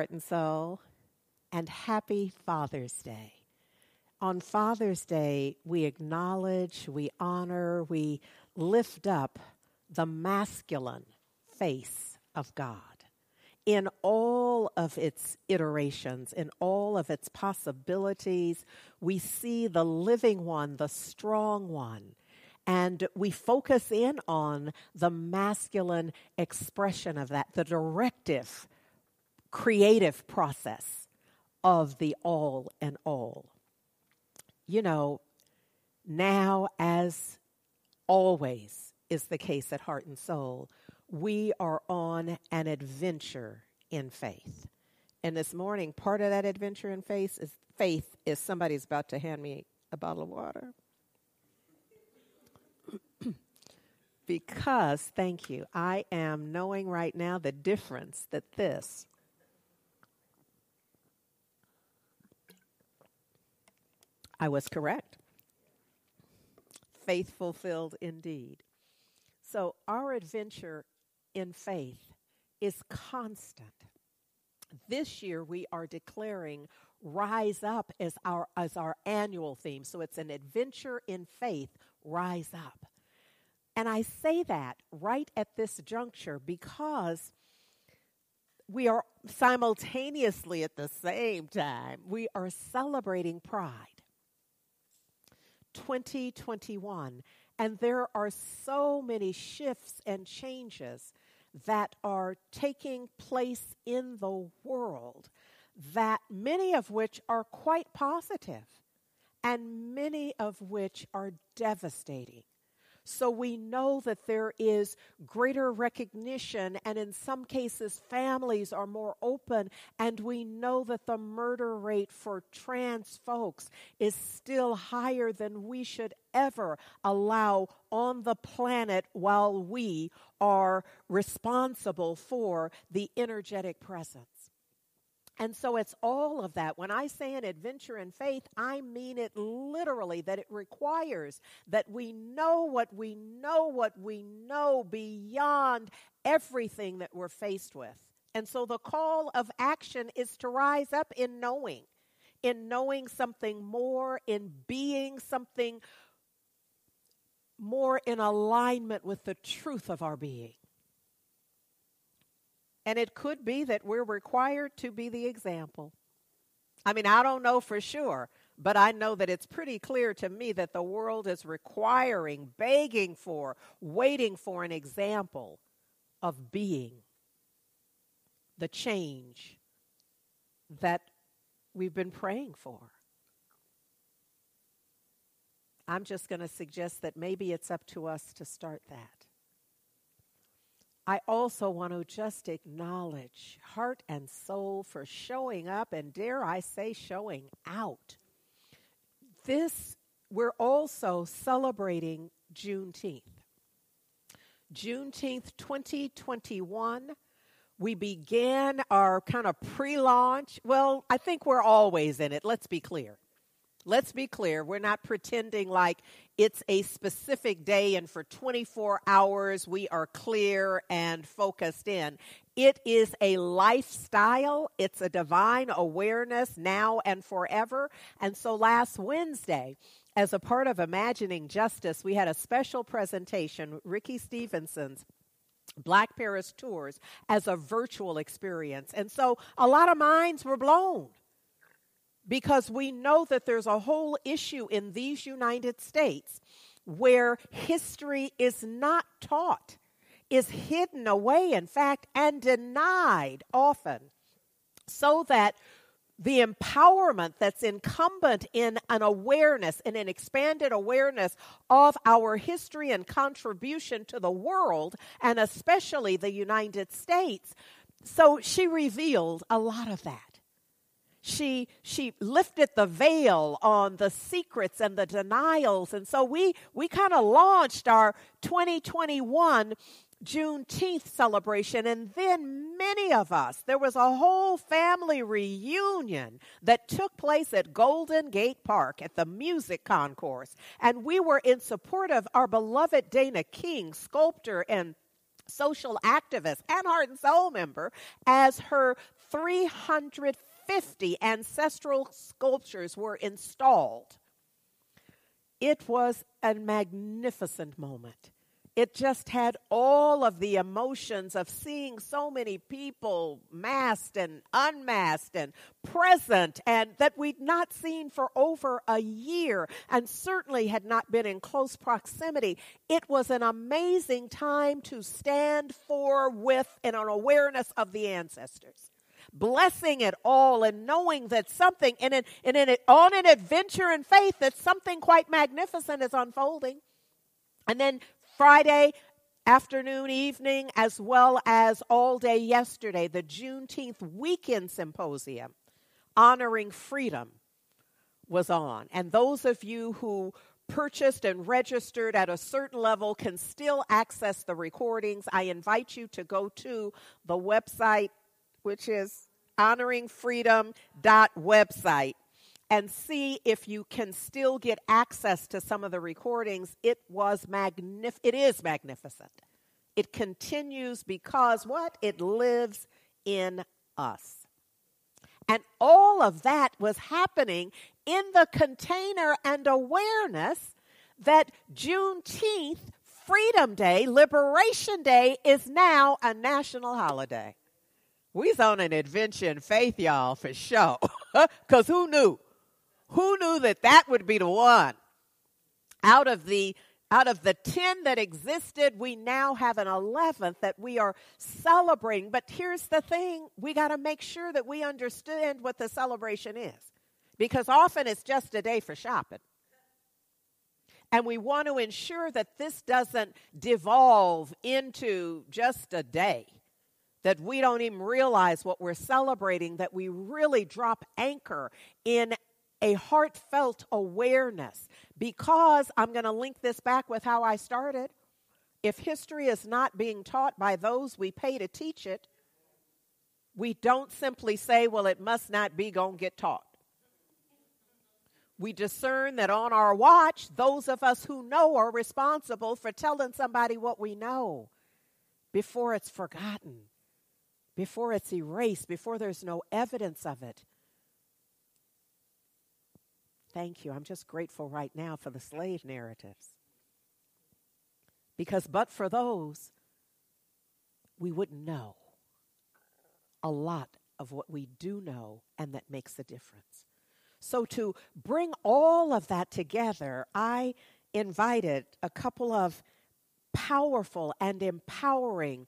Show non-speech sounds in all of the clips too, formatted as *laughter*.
Heart and soul, and happy Father's Day. On Father's Day, we acknowledge, we honor, we lift up the masculine face of God in all of its iterations, in all of its possibilities. We see the living one, the strong one, and we focus in on the masculine expression of that, the directive, creative process of the all and all. You know, now as always is the case at Heart and Soul, we are on an adventure in faith. And this morning, part of that adventure in faith is faith is somebody's about to hand me a bottle of water. *clears throat* because, thank you, I am knowing right now the difference that this I was correct. Faith fulfilled indeed. So, our adventure in faith is constant. This year, we are declaring Rise Up as our, as our annual theme. So, it's an adventure in faith, rise up. And I say that right at this juncture because we are simultaneously at the same time, we are celebrating Pride 2021. And there are so many shifts and changes that are taking place in the world that many of which are quite positive and many of which are devastating. So we know that there is greater recognition, and in some cases, families are more open. And we know that the murder rate for trans folks is still higher than we should ever allow on the planet while we are responsible for the energetic presence. And so it's all of that. When I say an adventure in faith, I mean it literally, that it requires that we know what we know, what we know beyond everything that we're faced with. And so the call of action is to rise up in knowing, in knowing something more, in being something more in alignment with the truth of our being. And it could be that we're required to be the example. I mean, I don't know for sure, but I know that it's pretty clear to me that the world is requiring, begging for, waiting for an example of being the change that we've been praying for. I'm just going to suggest that maybe it's up to us to start that. I also want to just acknowledge heart and soul for showing up and, dare I say, showing out. This, we're also celebrating Juneteenth. Juneteenth 2021, we began our kind of pre launch. Well, I think we're always in it, let's be clear. Let's be clear, we're not pretending like it's a specific day and for 24 hours we are clear and focused in. It is a lifestyle, it's a divine awareness now and forever. And so last Wednesday, as a part of Imagining Justice, we had a special presentation, Ricki Stevenson's Black Paris Tours, as a virtual experience. And so a lot of minds were blown because we know that there's a whole issue in these United States where history is not taught, is hidden away, in fact, and denied often, so that the empowerment that's incumbent in an awareness, in an expanded awareness of our history and contribution to the world, and especially the United States. So she revealed a lot of that she she lifted the veil on the secrets and the denials and so we we kind of launched our 2021 Juneteenth celebration, and then many of us, there was a whole family reunion that took place at Golden Gate Park at the music concourse. And we were in support of our beloved Dana King, sculptor and social activist and heart and soul member as her 350 ancestral sculptures were installed. It was a magnificent moment it just had all of the emotions of seeing so many people masked and unmasked and present and that we'd not seen for over a year and certainly had not been in close proximity. It was an amazing time to stand for, with, an awareness of the ancestors blessing it all and knowing that something in it, in on an adventure in faith that something quite magnificent is unfolding. And then Friday afternoon, evening, as well as all day yesterday, the Juneteenth Weekend Symposium honoring freedom was on. And those of you who purchased and registered at a certain level can still access the recordings. I invite you to go to the website, which is honoringfreedom.website and see if you can still get access to some of the recordings. It was magnif- it is magnificent. It continues because what? It lives in us. And all of that was happening in the container and awareness that Juneteenth, Freedom Day, Liberation Day, is now a national holiday. We's on an adventure in faith, y'all, for sure. *laughs* Because who knew? Who knew that that would be the one? Out of the out of the 10 that existed, we now have an 11th that we are celebrating. But here's the thing we got to make sure that we understand what the celebration is. Because often it's just a day for shopping. And we want to ensure that this doesn't devolve into just a day, that we don't even realize what we're celebrating, that we really drop anchor in a heartfelt awareness because I'm going to link this back with how I started. If history is not being taught by those we pay to teach it, we don't simply say, well, it must not be going to get taught. We discern that on our watch, those of us who know are responsible for telling somebody what we know before it's forgotten, before it's erased, before there's no evidence of it. Thank you. I'm just grateful right now for the slave narratives. Because, but for those, we wouldn't know a lot of what we do know and that makes a difference. So, to bring all of that together, I invited a couple of powerful and empowering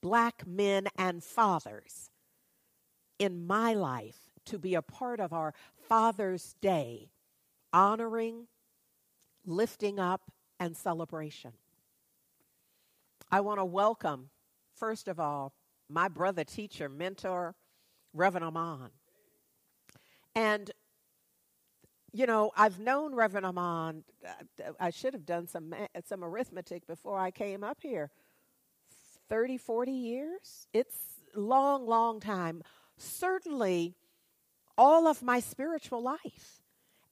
black men and fathers in my life to be a part of our Father's Day honoring, lifting up, and celebration. I want to welcome, first of all, my brother, teacher, mentor, Reverend Amon. And, you know, I've known Reverend Amon, uh, I should have done some, some arithmetic before I came up here. 30, 40 years? It's long, long time. Certainly, all of my spiritual life.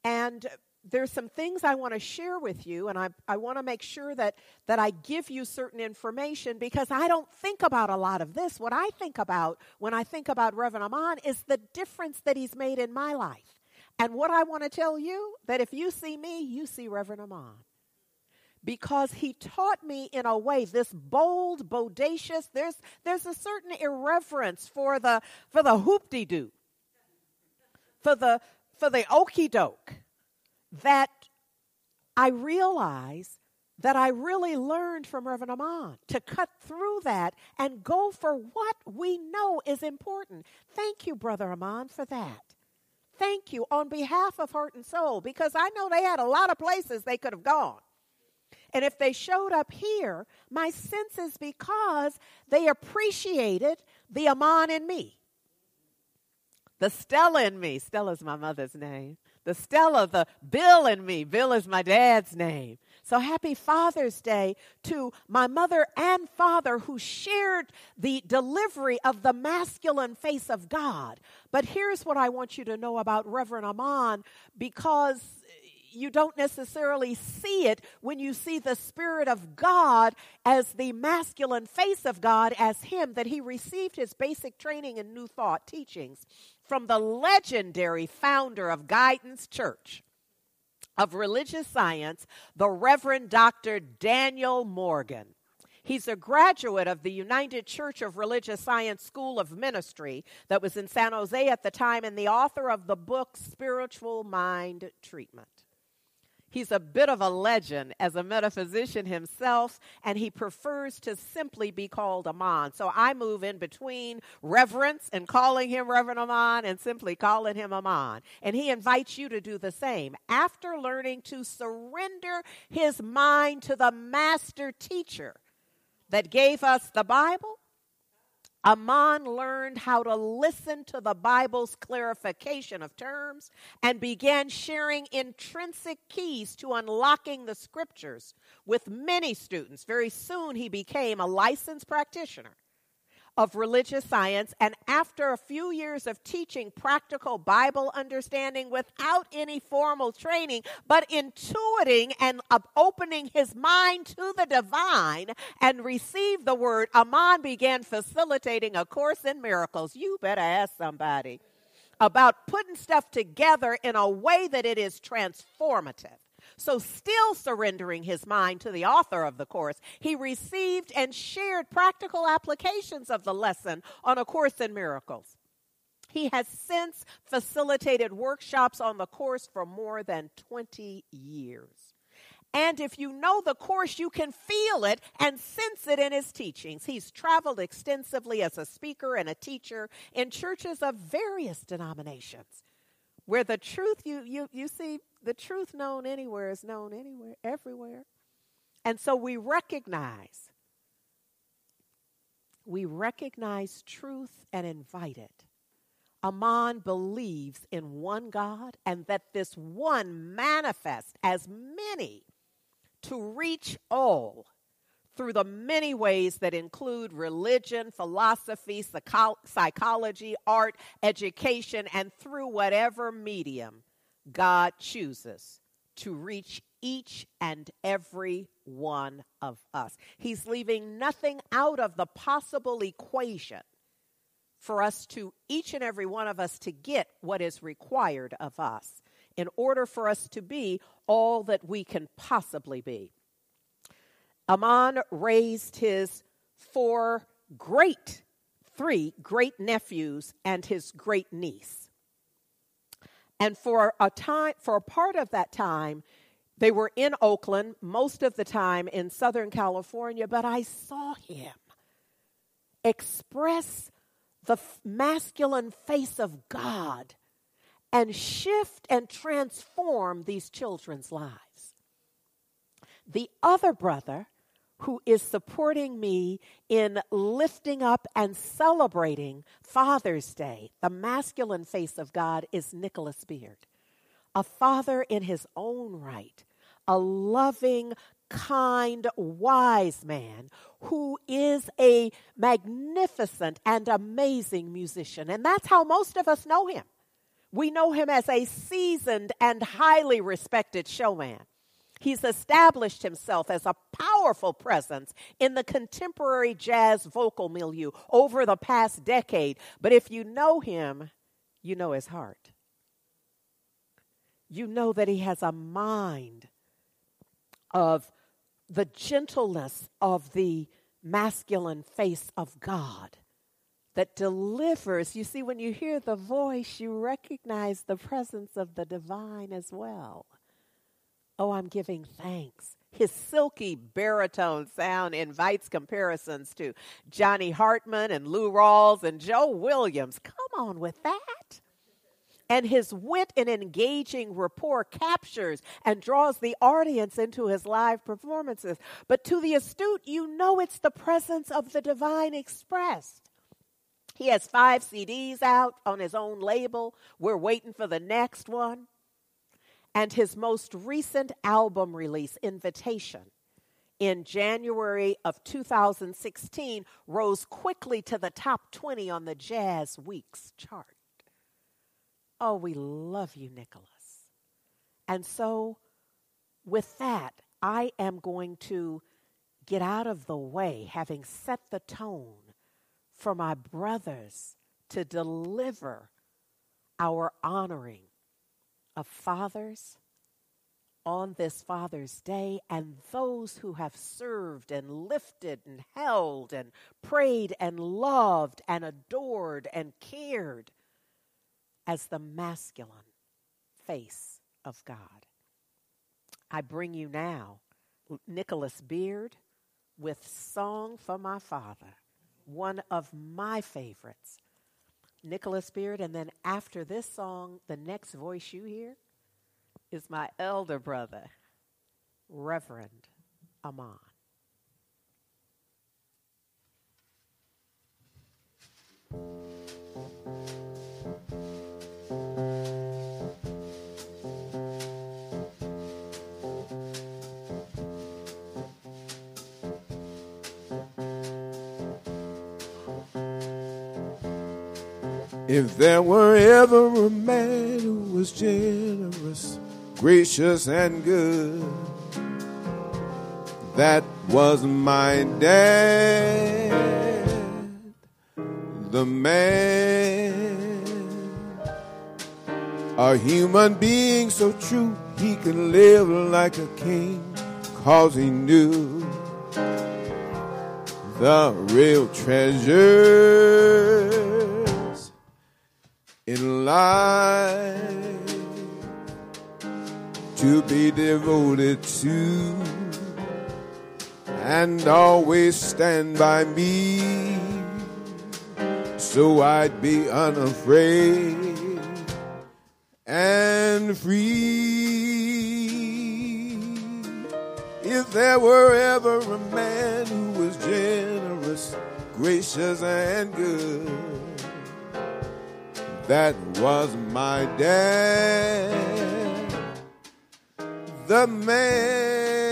And there's some things I want to share with you, and I, I want to make sure that, that I give you certain information because I don't think about a lot of this. What I think about when I think about Reverend Amon is the difference that he's made in my life. And what I want to tell you, that if you see me, you see Reverend Amon. Because he taught me in a way, this bold, bodacious, there's, there's a certain irreverence for the, for the hoop-de-doo, for the, for the okey doke that I realize that I really learned from Reverend Amon to cut through that and go for what we know is important. Thank you, Brother Amon, for that. Thank you on behalf of Heart and Soul because I know they had a lot of places they could have gone. And if they showed up here, my sense is because they appreciated the Amon in me. The Stella in me. Stella's my mother's name. The Stella, the Bill in me. Bill is my dad's name. So happy Father's Day to my mother and father who shared the delivery of the masculine face of God. But here's what I want you to know about Reverend Amon because you don't necessarily see it when you see the Spirit of God as the masculine face of God as Him, that He received His basic training in New Thought teachings from the legendary founder of Guidance Church of Religious Science, the Reverend Dr. Daniel Morgan. He's a graduate of the United Church of Religious Science School of Ministry that was in San Jose at the time and the author of the book Spiritual Mind Treatment. He's a bit of a legend as a metaphysician himself, and he prefers to simply be called Amon. So I move in between reverence and calling him Reverend Amon and simply calling him Amon. And he invites you to do the same. After learning to surrender his mind to the master teacher that gave us the Bible, Amon learned how to listen to the Bible's clarification of terms and began sharing intrinsic keys to unlocking the scriptures with many students. Very soon, he became a licensed practitioner of religious science, and after a few years of teaching practical Bible understanding without any formal training, but intuiting and opening his mind to the divine and received the word, Amon began facilitating a course in miracles. You better ask somebody about putting stuff together in a way that it is transformative. So, still surrendering his mind to the author of the course, he received and shared practical applications of the lesson on A Course in Miracles. He has since facilitated workshops on the course for more than 20 years. And if you know the course, you can feel it and sense it in his teachings. He's traveled extensively as a speaker and a teacher in churches of various denominations where the truth you you you see the truth known anywhere is known anywhere, everywhere. And so we recognize, we recognize truth and invite it. Amon believes in one God and that this one manifests as many to reach all through the many ways that include religion, philosophy, psycho- psychology, art, education, and through whatever medium God chooses to reach each and every one of us. He's leaving nothing out of the possible equation for us to, each and every one of us, to get what is required of us in order for us to be all that we can possibly be. Amon raised his four great, three great nephews and his great niece. And for a time, for a part of that time, they were in Oakland, most of the time in Southern California, but I saw him express the masculine face of God and shift and transform these children's lives. The other brother who is supporting me in lifting up and celebrating Father's Day, the masculine face of God, is Nicolas Bearde, a father in his own right, a loving, kind, wise man who is a magnificent and amazing musician. And that's how most of us know him. We know him as a seasoned and highly respected showman. He's established himself as a powerful presence in the contemporary jazz vocal milieu over the past decade. But if you know him, you know his heart. You know that he has a mind of the gentleness of the masculine face of God that delivers. You see, when you hear the voice, you recognize the presence of the divine as well. Oh, I'm giving thanks. His silky baritone sound invites comparisons to Johnny Hartman and Lou Rawls and Joe Williams. Come on with that. And his wit and engaging rapport captures and draws the audience into his live performances. But to the astute, you know it's the presence of the divine expressed. He has five CDs out on his own label. We're waiting for the next one and his most recent album release, Invitation, in January of 2016, rose quickly to the top 20 on the Jazz Weeks chart. Oh, we love you, Nicolas. And so with that, I am going to get out of the way, having set the tone for my brothers to deliver our honoring of fathers on this Father's Day and those who have served and lifted and held and prayed and loved and adored and cared as the masculine face of God. I bring you now Nicolas Bearde with Song for My Father, one of my favorites. Nicolas Bearde, and then after this song, the next voice you hear is my elder brother, Reverend Amon. If there were ever a man who was generous, gracious, and good, that was my dad, the man, a human being so true he could live like a king, cause he knew the real treasure life to be devoted to and always stand by me so I'd be unafraid and free. If there were ever a man who was generous, gracious, and good that was my dad, the man.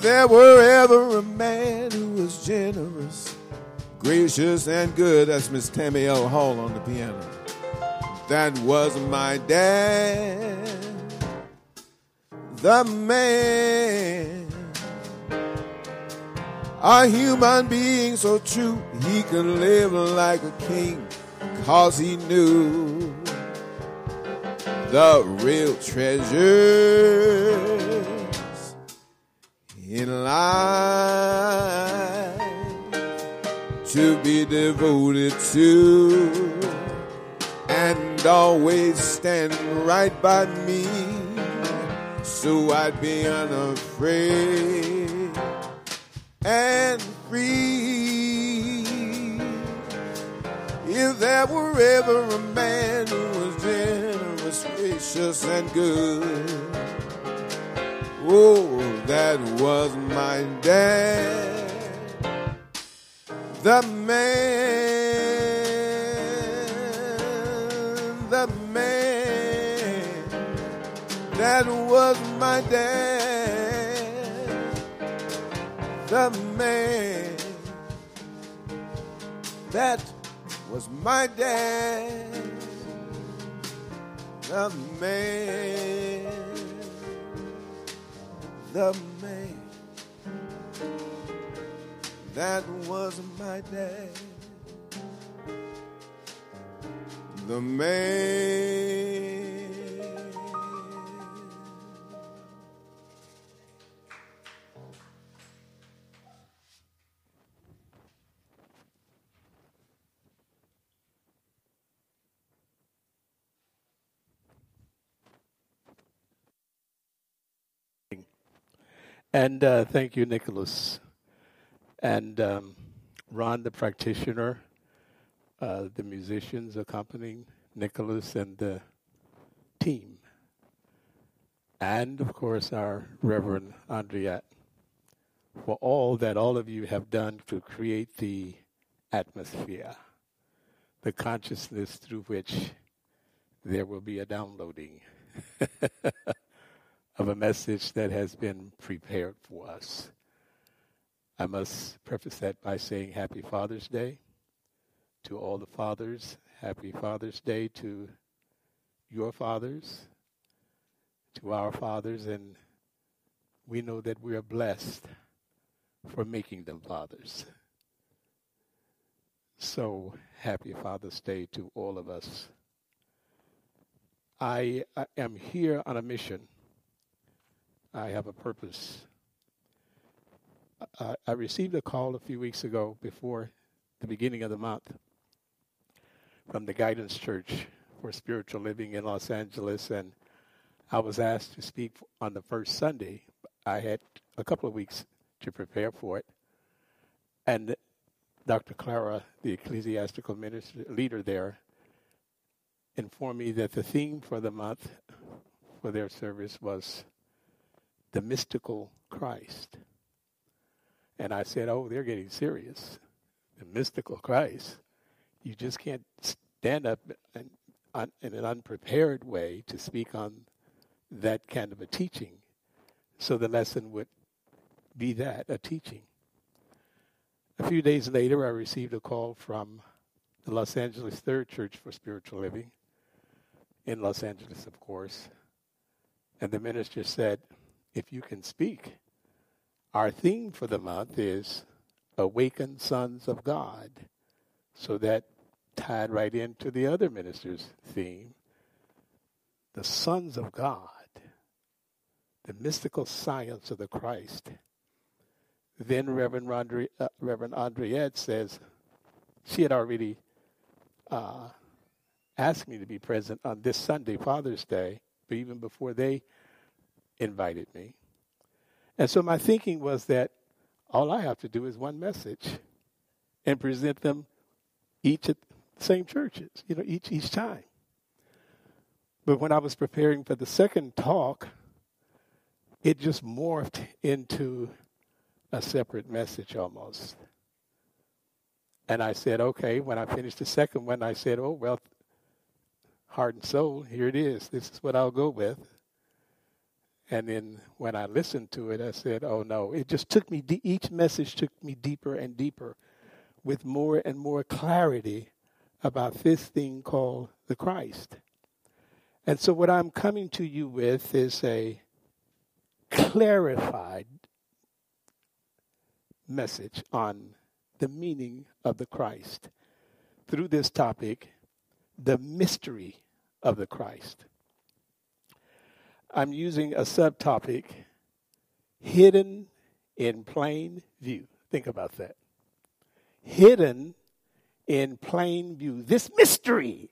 There were ever a man who was generous, gracious, and good, that's Miss Tammy L. Hall on the piano. That was my dad, the man. A human being so true, he could live like a king, cause he knew the real treasures in life to be devoted to and always stand right by me so I'd be unafraid and free. If there were ever a man who was generous, gracious, and good, oh, that was my dad, the man, the man, that was my dad, the man, that was my dad, the man, the man, that was my dad, the man. And uh, thank you, Nicolas. And um, Ron, the practitioner, uh, the musicians accompanying Nicolas and the team. And of course, our Reverend Andriette, for all that all of you have done to create the atmosphere, the consciousness through which there will be a downloading *laughs* of a message that has been prepared for us. I must preface that by saying Happy Father's Day to all the fathers. Happy Father's Day to your fathers, to our fathers, and we know that we are blessed for making them fathers. So, happy Father's Day to all of us. I, I am here on a mission. I have a purpose. I, I received a call a few weeks ago before the beginning of the month from the Guidance Church for Spiritual Living in Los Angeles, and I was asked to speak on the first Sunday. I had a couple of weeks to prepare for it, and Dr. Clara, the ecclesiastical minister leader there, informed me that the theme for the month for their service was the mystical Christ. And I said, Oh, they're getting serious. The mystical Christ. You just can't stand up and, in an unprepared way to speak on that kind of a teaching. So the lesson would be that a teaching. A few days later, I received a call from the Los Angeles Third Church for Spiritual Living in Los Angeles, of course. And the minister said, If you can speak, our theme for the month is Awaken Sons of God. So that tied right into the other minister's theme the sons of God, the mystical science of the Christ. Then Reverend, Rondri, uh, Reverend Andriette says she had already uh, asked me to be present on this Sunday, Father's Day, but even before they invited me. And so my thinking was that all I have to do is one message and present them each at the same churches, you know, each each time. But when I was preparing for the second talk, it just morphed into a separate message almost. And I said, okay, when I finished the second one, I said, oh, well, heart and soul, here it is. This is what I'll go with. And then when I listened to it, I said, oh no, it just took me, de- each message took me deeper and deeper with more and more clarity about this thing called the Christ. And so what I'm coming to you with is a clarified message on the meaning of the Christ through this topic the mystery of the Christ. I'm using a subtopic hidden in plain view. Think about that. Hidden in plain view. This mystery,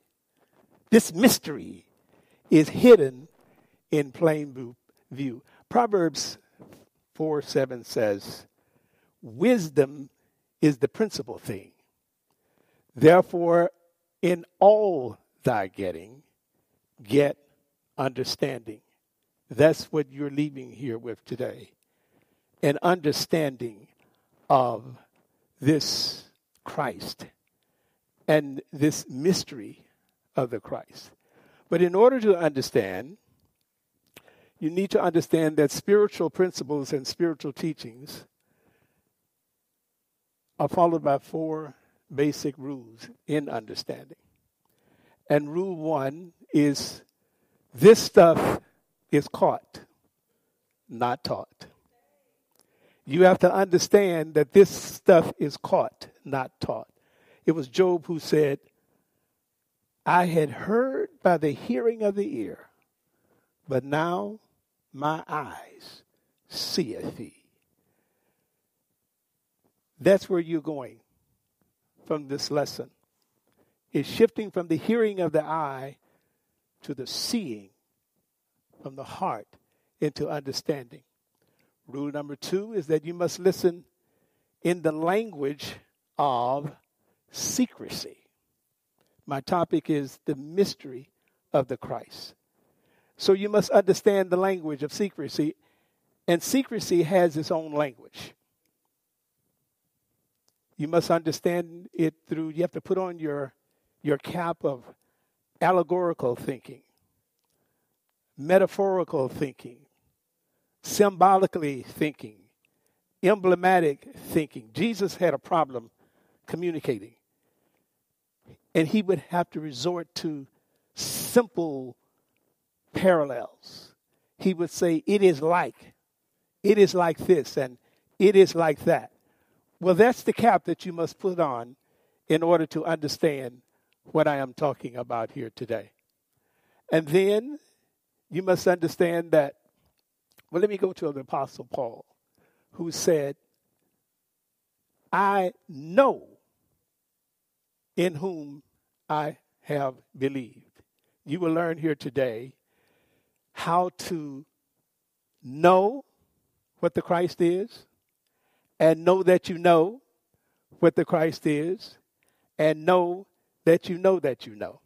this mystery is hidden in plain view. Proverbs 4 7 says, Wisdom is the principal thing. Therefore, in all thy getting, get understanding. That's what you're leaving here with today. An understanding of this Christ and this mystery of the Christ. But in order to understand, you need to understand that spiritual principles and spiritual teachings are followed by four basic rules in understanding. And rule one is this stuff is caught, not taught. You have to understand that this stuff is caught, not taught. It was Job who said, I had heard by the hearing of the ear, but now my eyes seeth thee. That's where you're going from this lesson is shifting from the hearing of the eye to the seeing from the heart into understanding. Rule number two is that you must listen in the language of secrecy. My topic is the mystery of the Christ. So you must understand the language of secrecy, and secrecy has its own language. You must understand it through, you have to put on your, your cap of allegorical thinking, metaphorical thinking, symbolically thinking, emblematic thinking. Jesus had a problem communicating, and he would have to resort to simple parallels. He would say, It is like, it is like this, and it is like that. Well, that's the cap that you must put on in order to understand what I am talking about here today. And then you must understand that, well, let me go to the Apostle Paul, who said, I know in whom I have believed. You will learn here today how to know what the Christ is and know that you know what the Christ is and know that you know that you know.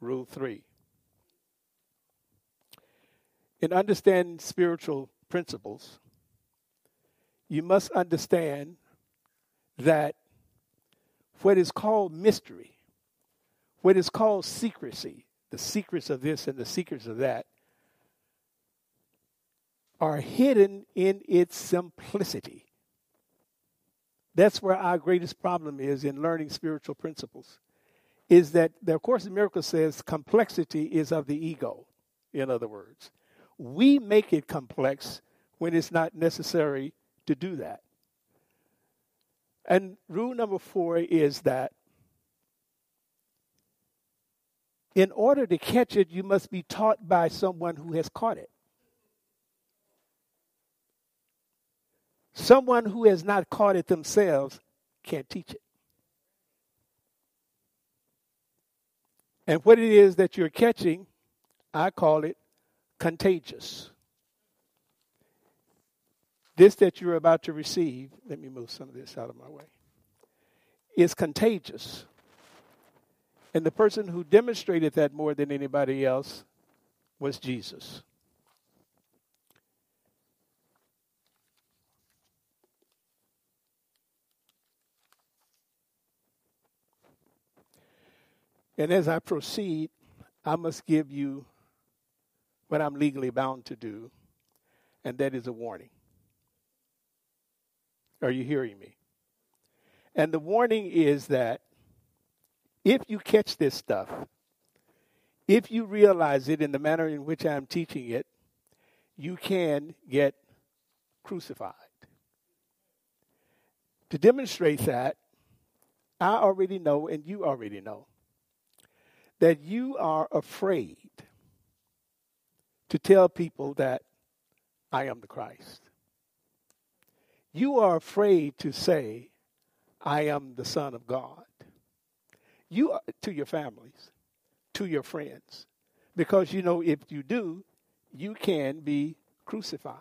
Rule three. In understanding spiritual principles, you must understand that what is called mystery, what is called secrecy, the secrets of this and the secrets of that, are hidden in its simplicity. That's where our greatest problem is in learning spiritual principles. Is that the Course in Miracles says complexity is of the ego, in other words. We make it complex when it's not necessary to do that. And rule number four is that in order to catch it, you must be taught by someone who has caught it. Someone who has not caught it themselves can't teach it. And what it is that you're catching, I call it contagious. This that you're about to receive, let me move some of this out of my way, is contagious. And the person who demonstrated that more than anybody else was Jesus. And as I proceed, I must give you what I'm legally bound to do, and that is a warning. Are you hearing me? And the warning is that if you catch this stuff, if you realize it in the manner in which I'm teaching it, you can get crucified. To demonstrate that, I already know, and you already know, that you are afraid to tell people that I am the Christ. You are afraid to say, I am the Son of God. You are, to your families, to your friends, because you know if you do, you can be crucified.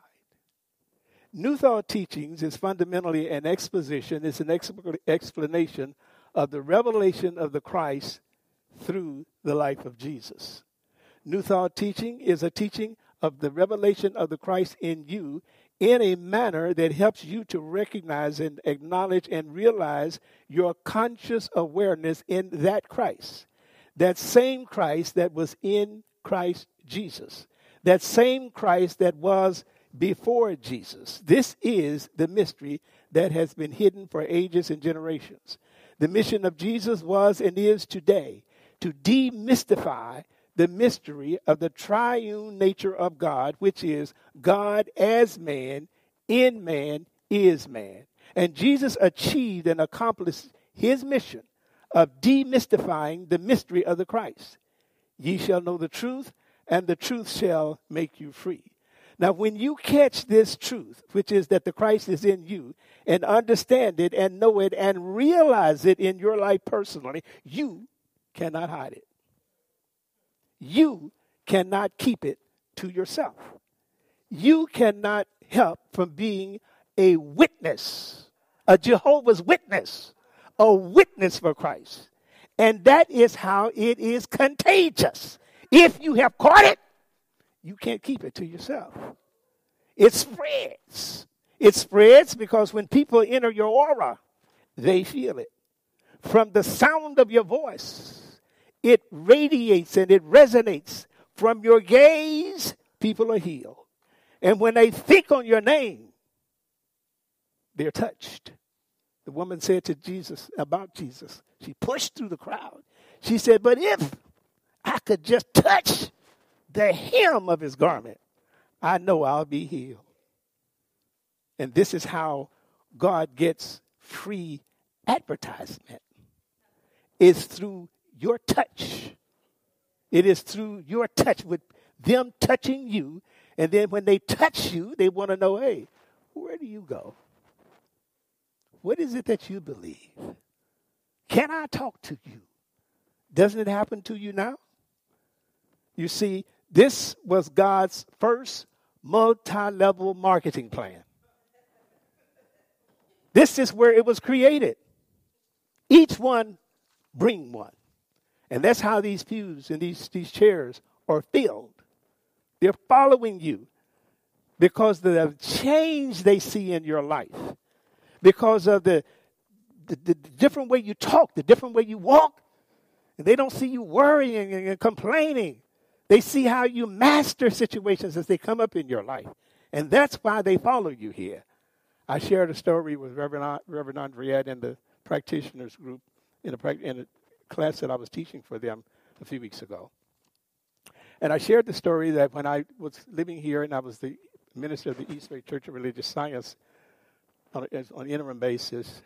New Thought Teachings is fundamentally an exposition, it's an explanation of the revelation of the Christ through the life of Jesus. New Thought teaching is a teaching of the revelation of the Christ in you in a manner that helps you to recognize and acknowledge and realize your conscious awareness in that Christ. That same Christ that was in Christ Jesus. That same Christ that was before Jesus. This is the mystery that has been hidden for ages and generations. The mission of Jesus was and is today to demystify the mystery of the triune nature of God, which is God as man, in man, is man. And Jesus achieved and accomplished his mission of demystifying the mystery of the Christ. Ye shall know the truth, and the truth shall make you free. Now, when you catch this truth, which is that the Christ is in you, and understand it and know it and realize it in your life personally, you cannot hide it. You cannot keep it to yourself. You cannot help from being a witness, a Jehovah's Witness, a witness for Christ. And that is how it is contagious. If you have caught it, you can't keep it to yourself. It spreads. It spreads because when people enter your aura, they feel it. From the sound of your voice, it radiates and it resonates. From your gaze, people are healed. And when they think on your name, they're touched. The woman said to Jesus about Jesus, she pushed through the crowd. She said, But if I could just touch the hem of his garment, I know I'll be healed. And this is how God gets free advertisement. It's through your touch. It is through your touch with them touching you. And then when they touch you, they want to know, hey, where do you go? What is it that you believe? Can I talk to you? Doesn't it happen to you now? You see, this was God's first multi level marketing plan. This is where it was created. Each one bring one. And that's how these pews and these, these chairs are filled. They're following you because of the change they see in your life, because of the, the, the different way you talk, the different way you walk. And they don't see you worrying and complaining. They see how you master situations as they come up in your life. And that's why they follow you here. I shared a story with Reverend, Reverend Andriette in the practitioners group in a, in a class that I was teaching for them a few weeks ago. And I shared the story that when I was living here and I was the minister of the East Bay Church of Religious Science on, an on interim basis,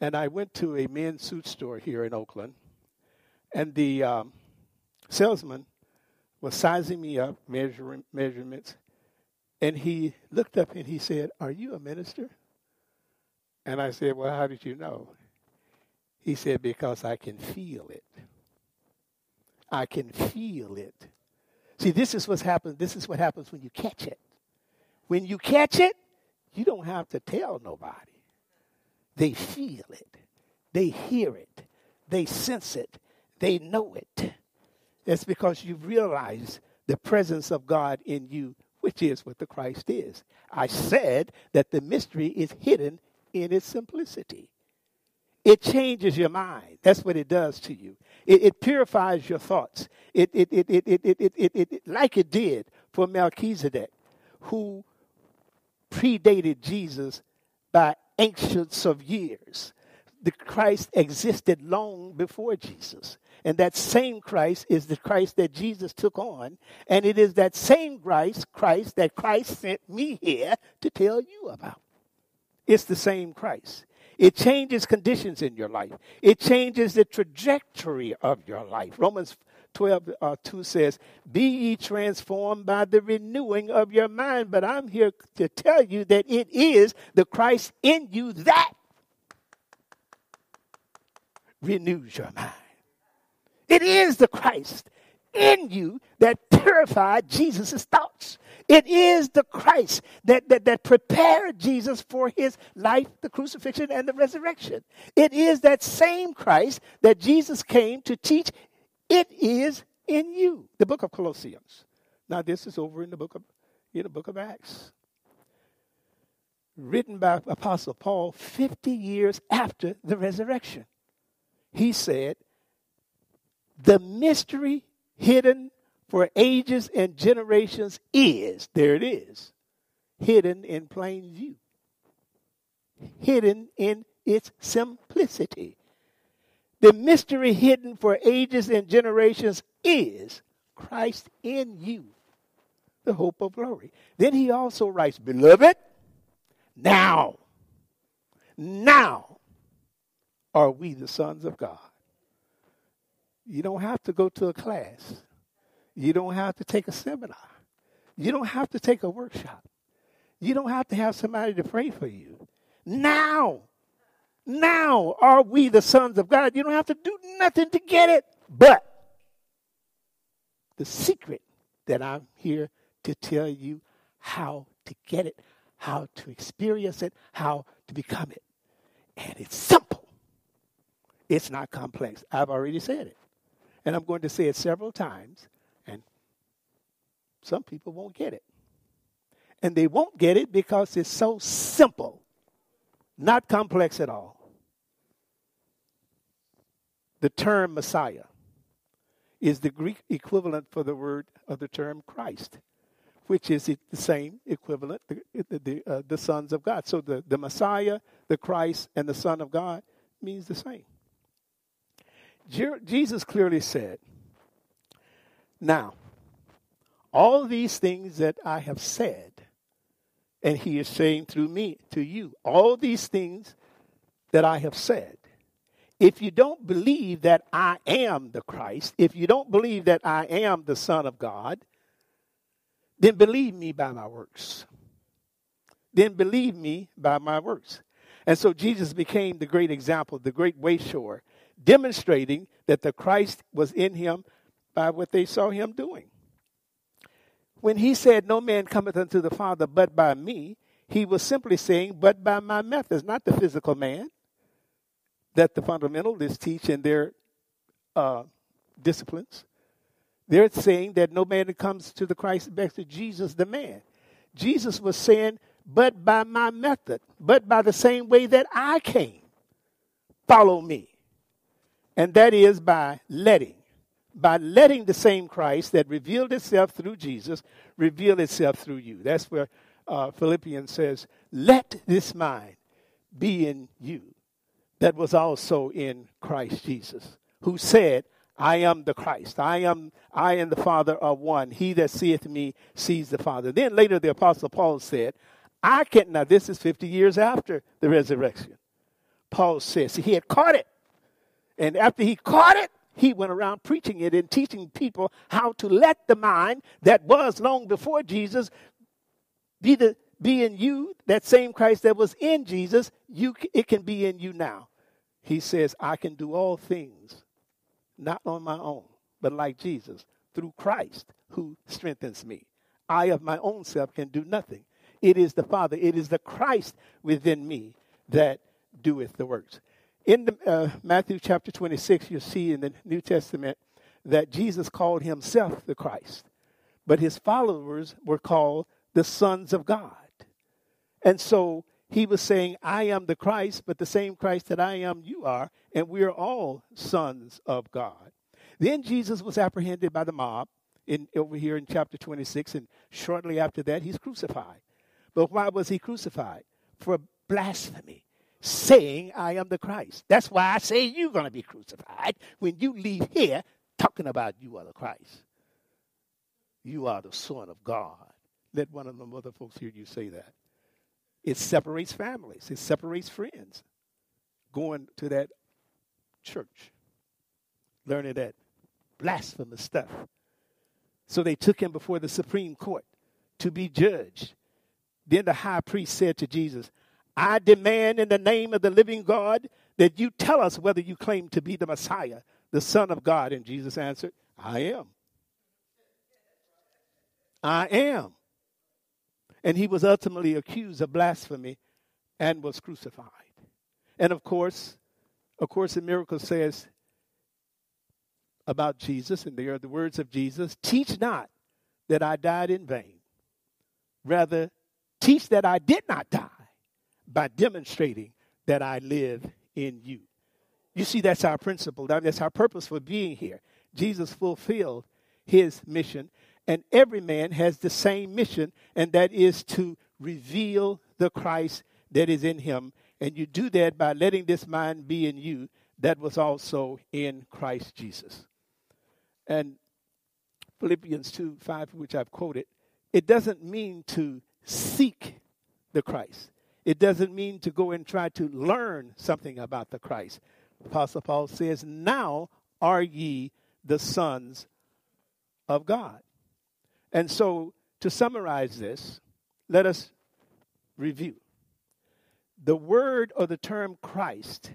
and I went to a men's suit store here in Oakland, and the um, salesman was sizing me up, measuring measurements, and he looked up and he said, "Are you a minister?" And I said, "Well, how did you know?" He said, Because I can feel it. I can feel it. See, this is what's happened. This is what happens when you catch it. When you catch it, you don't have to tell nobody. They feel it, they hear it, they sense it, they know it. It's because you realize the presence of God in you, which is what the Christ is. I said that the mystery is hidden in its simplicity. It changes your mind. That's what it does to you. It, it purifies your thoughts. It, it, it, it, it, it, it, it, like it did for Melchizedek, who predated Jesus by ancients of years. The Christ existed long before Jesus. And that same Christ is the Christ that Jesus took on. And it is that same Christ, Christ that Christ sent me here to tell you about. It's the same Christ. It changes conditions in your life. It changes the trajectory of your life. Romans 12 uh, 2 says, Be ye transformed by the renewing of your mind. But I'm here to tell you that it is the Christ in you that renews your mind. It is the Christ in you that purified Jesus' thoughts. It is the Christ that, that, that prepared Jesus for his life, the crucifixion, and the resurrection. It is that same Christ that Jesus came to teach. It is in you. The book of Colossians. Now, this is over in the book of in the book of Acts. Written by Apostle Paul 50 years after the resurrection. He said, The mystery hidden for ages and generations is, there it is, hidden in plain view, hidden in its simplicity. The mystery hidden for ages and generations is Christ in you, the hope of glory. Then he also writes, Beloved, now, now are we the sons of God. You don't have to go to a class. You don't have to take a seminar. You don't have to take a workshop. You don't have to have somebody to pray for you. Now, now are we the sons of God. You don't have to do nothing to get it. But the secret that I'm here to tell you how to get it, how to experience it, how to become it. And it's simple. It's not complex. I've already said it. And I'm going to say it several times, and some people won't get it. And they won't get it because it's so simple, not complex at all. The term Messiah is the Greek equivalent for the word of the term Christ, which is the same equivalent, the, the, uh, the sons of God. So the, the Messiah, the Christ, and the Son of God means the same. Jesus clearly said, Now, all these things that I have said, and he is saying through me to you, all these things that I have said, if you don't believe that I am the Christ, if you don't believe that I am the Son of God, then believe me by my works. Then believe me by my works. And so Jesus became the great example, the great way wayshower, demonstrating that the Christ was in him by what they saw him doing. When he said, No man cometh unto the Father but by me, he was simply saying, But by my methods, not the physical man that the fundamentalists teach in their uh, disciplines. They're saying that no man comes to the Christ back to Jesus the man. Jesus was saying, but by my method, but by the same way that I came, follow me. And that is by letting, by letting the same Christ that revealed itself through Jesus reveal itself through you. That's where uh, Philippians says, let this mind be in you that was also in Christ Jesus, who said, I am the Christ. I am I and the Father are one. He that seeth me sees the Father. Then later the apostle Paul said, I can now this is 50 years after the resurrection. Paul says he had caught it. And after he caught it, he went around preaching it and teaching people how to let the mind that was long before Jesus be the be in you, that same Christ that was in Jesus, you it can be in you now. He says, I can do all things, not on my own, but like Jesus, through Christ who strengthens me. I of my own self can do nothing. It is the Father, it is the Christ within me that doeth the works. In the, uh, Matthew chapter 26, you'll see in the New Testament that Jesus called himself the Christ, but his followers were called the sons of God. And so he was saying, I am the Christ, but the same Christ that I am, you are, and we are all sons of God. Then Jesus was apprehended by the mob in, over here in chapter 26, and shortly after that, he's crucified. But why was he crucified? For blasphemy, saying, I am the Christ. That's why I say you're going to be crucified when you leave here talking about you are the Christ. You are the Son of God. Let one of them other folks hear you say that. It separates families, it separates friends going to that church, learning that blasphemous stuff. So they took him before the Supreme Court to be judged. Then the high priest said to Jesus, I demand in the name of the living God that you tell us whether you claim to be the Messiah, the Son of God. And Jesus answered, I am. I am and he was ultimately accused of blasphemy and was crucified. And of course, of course, the miracle says about Jesus, and they are the words of Jesus teach not that I died in vain. Rather, teach that I did not die by demonstrating that I live in you. You see, that's our principle. That's our purpose for being here. Jesus fulfilled his mission and every man has the same mission, and that is to reveal the Christ that is in him. And you do that by letting this mind be in you that was also in Christ Jesus. And Philippians 2 5, which I've quoted, it doesn't mean to seek the Christ. It doesn't mean to go and try to learn something about the Christ. Apostle Paul says, Now are ye the sons of God. And so, to summarize this, let us review. The word or the term Christ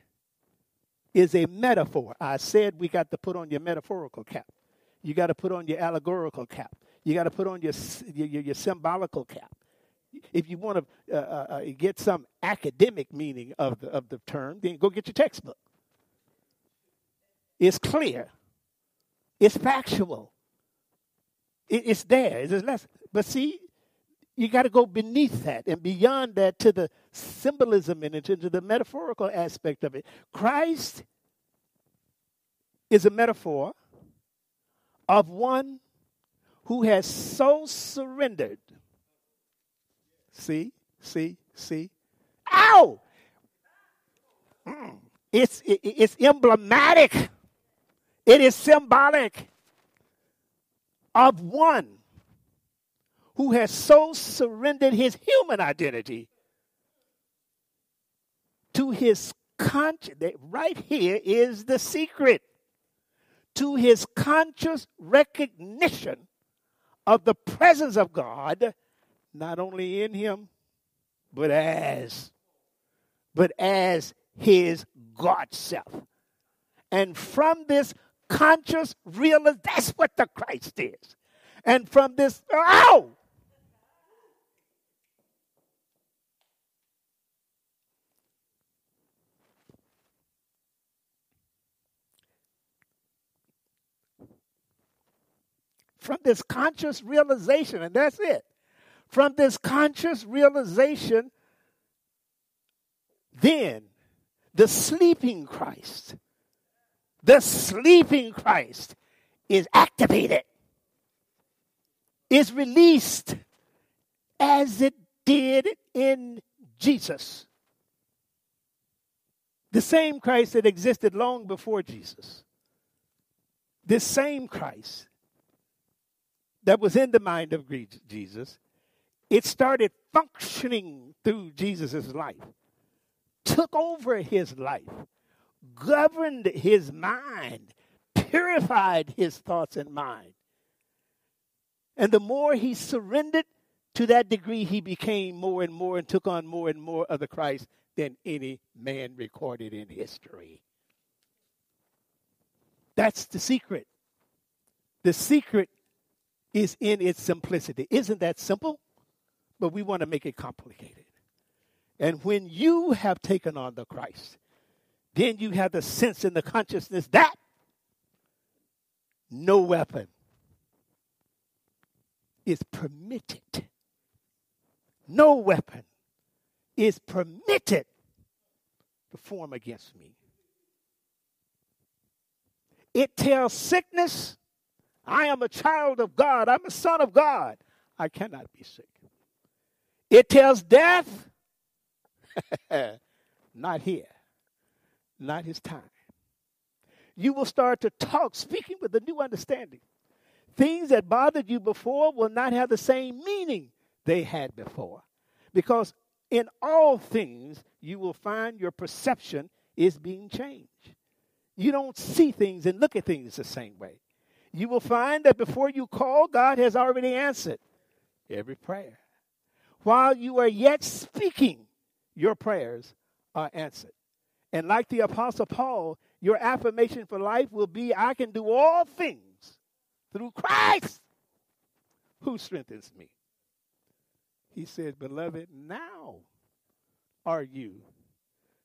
is a metaphor. I said we got to put on your metaphorical cap. You got to put on your allegorical cap. You got to put on your, your, your symbolical cap. If you want to uh, uh, uh, get some academic meaning of the, of the term, then go get your textbook. It's clear. It's factual. It, it's there. It's less. But see, you got to go beneath that and beyond that to the symbolism in it, to the metaphorical aspect of it. Christ is a metaphor of one who has so surrendered. See, see, see. Ow! Mm. It's, it, it's emblematic, it is symbolic of one who has so surrendered his human identity to his conscience. Right here is the secret to his conscious recognition of the presence of God, not only in him, but as, but as his God self. And from this conscious realization, that's what the Christ is. And from this, oh, from this conscious realization, and that's it. From this conscious realization, then the sleeping Christ, the sleeping Christ is activated, is released as it did in Jesus. The same Christ that existed long before Jesus. This same Christ that was in the mind of Jesus, it started functioning through Jesus' life, took over his life, governed his mind, purified his thoughts and mind. And the more he surrendered, to that degree, he became more and more and took on more and more of the Christ than any man recorded in history. That's the secret. The secret is in its simplicity. Isn't that simple? But we want to make it complicated. And when you have taken on the Christ, then you have the sense and the consciousness that no weapon is permitted. No weapon is permitted to form against me. It tells sickness I am a child of God. I'm a son of God. I cannot be sick. It tells death, *laughs* not here, not his time. You will start to talk, speaking with a new understanding. Things that bothered you before will not have the same meaning they had before. Because in all things, you will find your perception is being changed. You don't see things and look at things the same way you will find that before you call, God has already answered every prayer. While you are yet speaking, your prayers are answered. And like the Apostle Paul, your affirmation for life will be I can do all things through Christ who strengthens me. He said, Beloved, now are you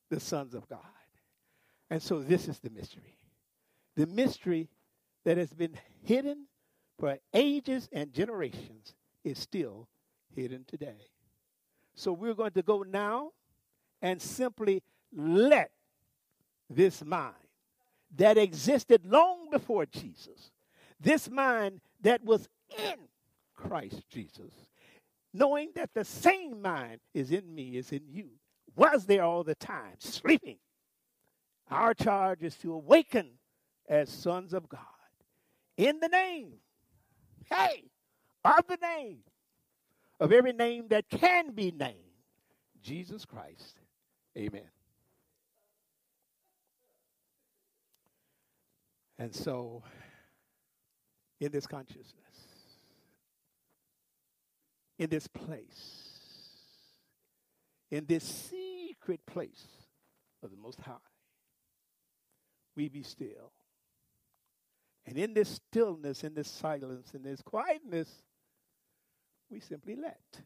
the sons of God. And so this is the mystery. The mystery that has been hidden for ages and generations is still hidden today. So we're going to go now and simply let this mind that existed long before Jesus, this mind that was in Christ Jesus, knowing that the same mind is in me, is in you, was there all the time, sleeping. Our charge is to awaken as sons of God in the name, hey, of the name, of every name that can be named, Jesus Christ. Amen. And so, in this consciousness, in this place, in this secret place of the Most High, we be still and in this stillness, in this silence, in this quietness, we simply let.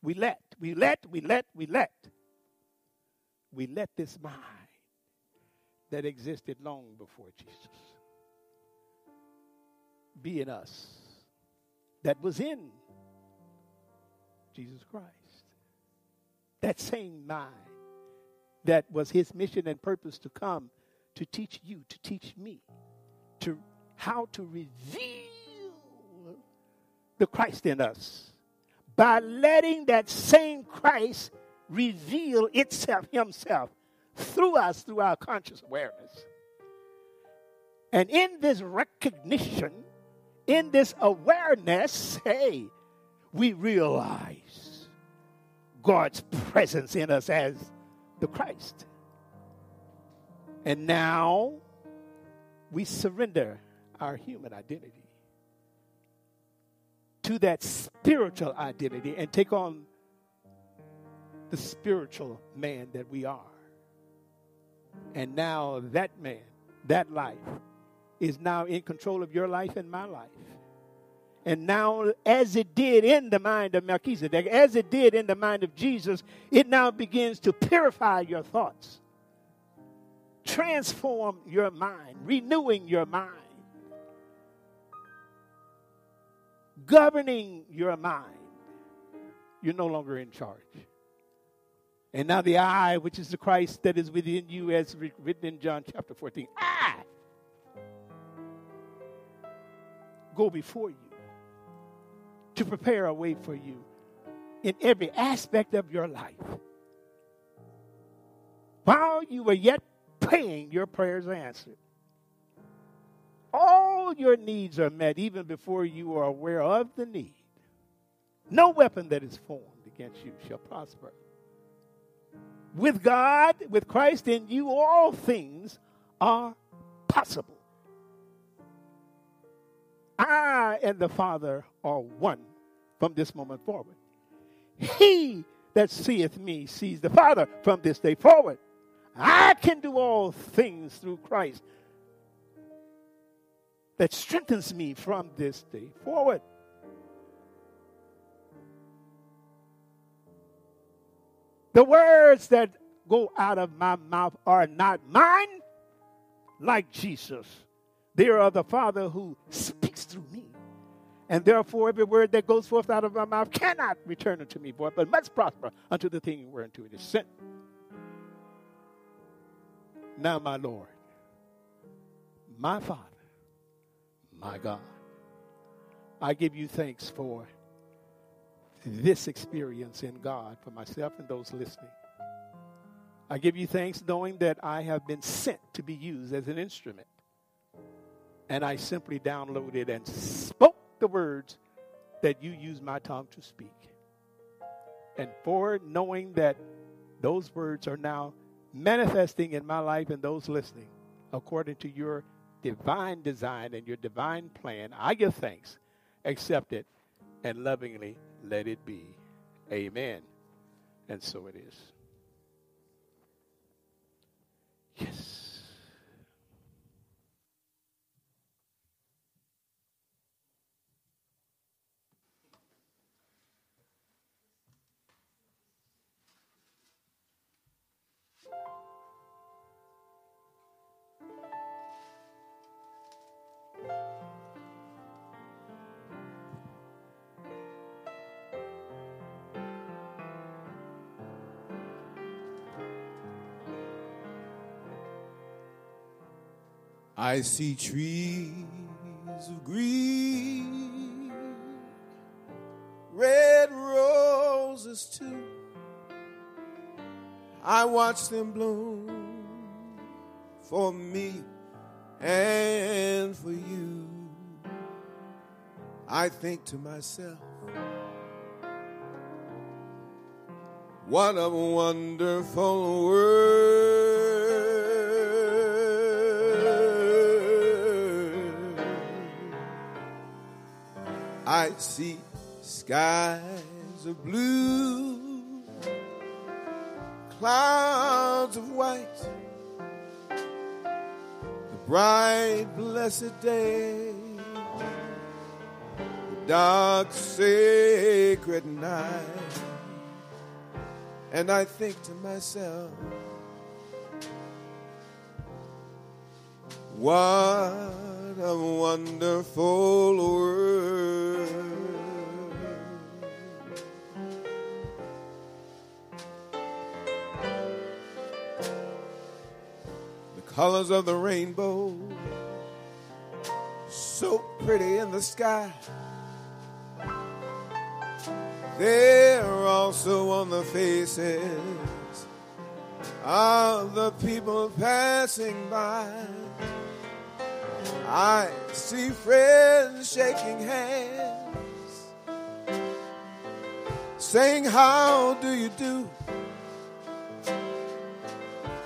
We let, we let, we let, we let. We let this mind that existed long before Jesus be in us that was in Jesus Christ. That same mind that was his mission and purpose to come to teach you, to teach me, to how to reveal the Christ in us by letting that same Christ reveal itself, himself, through us, through our conscious awareness. And in this recognition, in this awareness, hey, we realize God's presence in us as the Christ. And now we surrender our human identity to that spiritual identity and take on the spiritual man that we are. And now that man, that life, is now in control of your life and my life. And now, as it did in the mind of Melchizedek, as it did in the mind of Jesus, it now begins to purify your thoughts, transform your mind, renewing your mind, governing your mind. You're no longer in charge. And now the I, which is the Christ that is within you, as written in John chapter 14, I go before you to prepare a way for you in every aspect of your life. While you were yet praying, your prayers answered. All your needs are met even before you are aware of the need. No weapon that is formed against you shall prosper. With God, with Christ in you, all things are possible. I and the Father are one from this moment forward. He that seeth me sees the Father from this day forward. I can do all things through Christ that strengthens me from this day forward. The words that go out of my mouth are not mine, like Jesus. They are the Father who speaks through me. And therefore, every word that goes forth out of my mouth cannot return unto me void, but must prosper unto the thing whereunto it is sent. Now, my Lord, my Father, my God, I give you thanks for this experience in God for myself and those listening. I give you thanks knowing that I have been sent to be used as an instrument. And I simply downloaded and spoke the words that you use my tongue to speak. And for knowing that those words are now manifesting in my life and those listening according to your divine design and your divine plan, I give thanks, accept it, and lovingly let it be. Amen. And so it is. I see trees of green, red roses too. I watch them bloom for me and for you. I think to myself, what a wonderful world. I see skies of blue, clouds of white, the bright, blessed day, the dark, sacred night. And I think to myself, what a wonderful world. Colors of the rainbow, so pretty in the sky. They're also on the faces of the people passing by. I see friends shaking hands, saying, How do you do?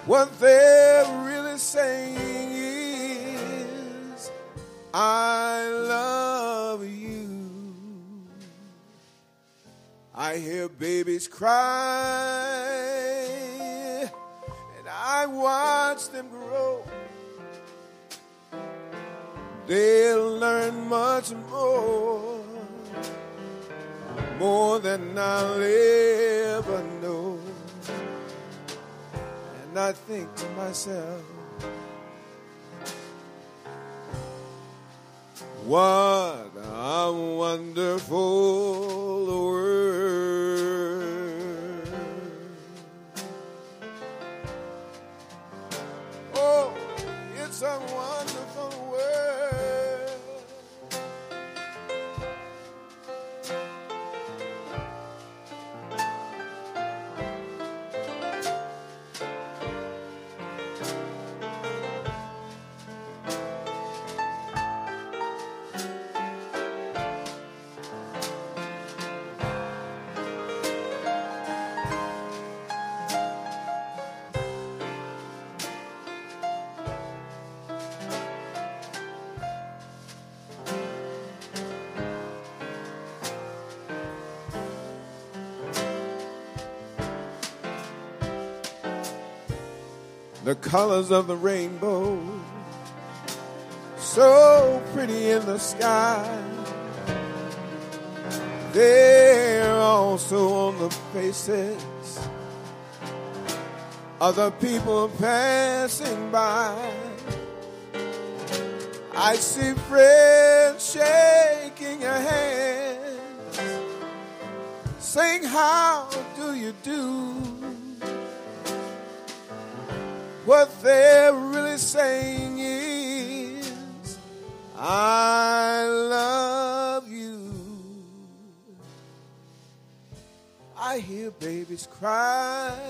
What they're saying is, I love you. I hear babies cry, and I watch them grow. They'll learn much more, more than I'll ever know. And I think to myself, what a wonderful world. Oh, it's a the colors of the rainbow, so pretty in the sky. They're also on the faces of the people passing by. I see friends shaking your hands, saying, How do you do? What they're really saying is, I love you. I hear babies cry,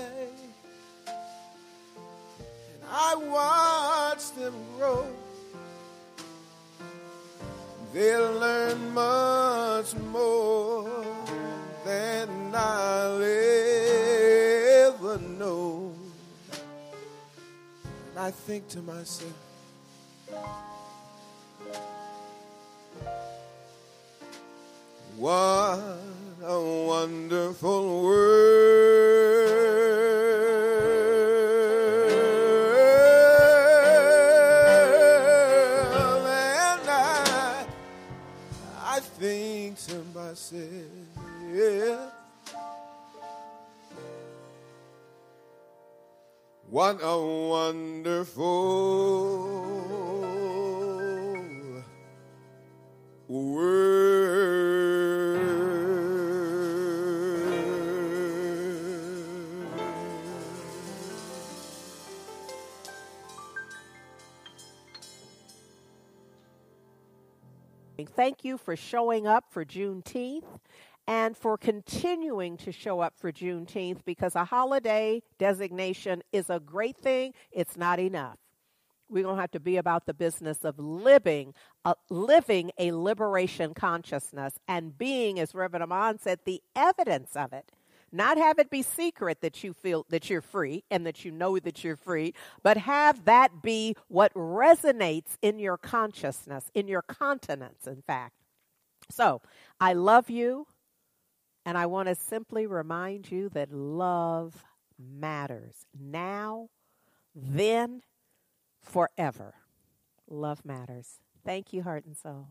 think to myself, what a wonderful world. And I, I think to myself, What a wonderful world. Thank you for showing up for Juneteenth and for continuing to show up for Juneteenth because a holiday designation is a great thing. It's not enough. We're going to have to be about the business of living, uh, living a liberation consciousness and being, as Reverend Amon said, the evidence of it. Not have it be secret that you feel that you're free and that you know that you're free, but have that be what resonates in your consciousness, in your continence, in fact. So I love you, and I want to simply remind you that love matters now, then, forever. Love matters. Thank you, heart and soul.